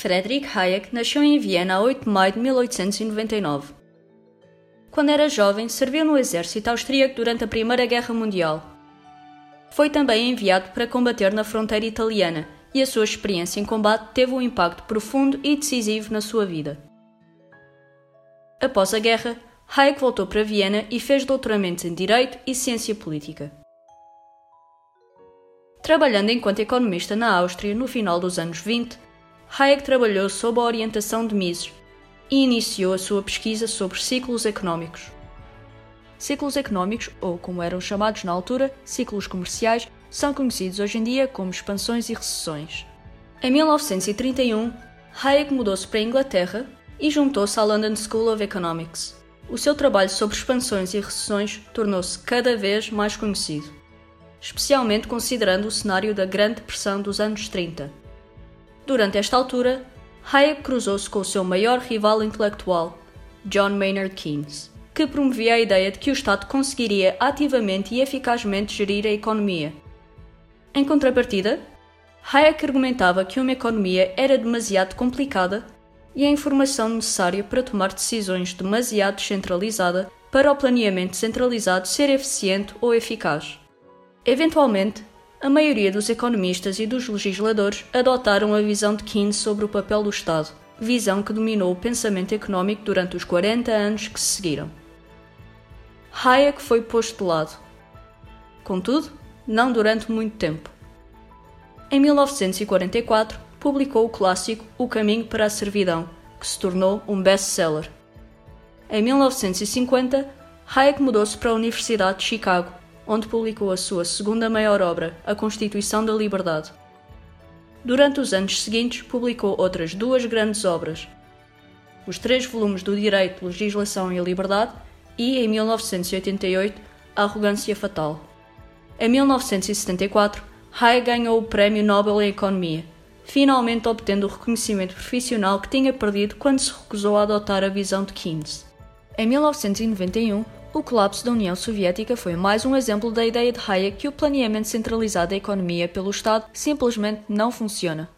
Friedrich Hayek nasceu em Viena a 8 de maio de 1899. Quando era jovem, serviu no exército austríaco durante a Primeira Guerra Mundial. Foi também enviado para combater na fronteira italiana e a sua experiência em combate teve um impacto profundo e decisivo na sua vida. Após a guerra, Hayek voltou para Viena e fez doutoramentos em Direito e Ciência Política. Trabalhando enquanto economista na Áustria no final dos anos 20, Hayek trabalhou sob a orientação de Mises e iniciou a sua pesquisa sobre ciclos económicos. Ciclos económicos, ou como eram chamados na altura, ciclos comerciais, são conhecidos hoje em dia como expansões e recessões. Em 1931, Hayek mudou-se para a Inglaterra e juntou-se à London School of Economics. O seu trabalho sobre expansões e recessões tornou-se cada vez mais conhecido, especialmente considerando o cenário da Grande Depressão dos anos 30 Durante esta altura, Hayek cruzou-se com o seu maior rival intelectual, John Maynard Keynes, que promovia a ideia de que o Estado conseguiria ativamente e eficazmente gerir a economia. Em contrapartida, Hayek argumentava que uma economia era demasiado complicada e a informação necessária para tomar decisões demasiado descentralizada para o planeamento centralizado ser eficiente ou eficaz. Eventualmente, a maioria dos economistas e dos legisladores adotaram a visão de Keynes sobre o papel do Estado, visão que dominou o pensamento económico durante os 40 anos que se seguiram. Hayek foi posto de lado. Contudo, não durante muito tempo. Em 1944, publicou o clássico O Caminho para a Servidão, que se tornou um best-seller. Em 1950, Hayek mudou-se para a Universidade de Chicago onde publicou a sua segunda maior obra, A Constituição da Liberdade. Durante os anos seguintes, publicou outras duas grandes obras, os três volumes do Direito, Legislação e Liberdade e, em 1988, A Arrogância Fatal. Em 1974, Hayek ganhou o Prémio Nobel em Economia, finalmente obtendo o reconhecimento profissional que tinha perdido quando se recusou a adotar a visão de Keynes. Em 1991, o colapso da União Soviética foi mais um exemplo da ideia de Hayek que o planeamento centralizado da economia pelo Estado simplesmente não funciona.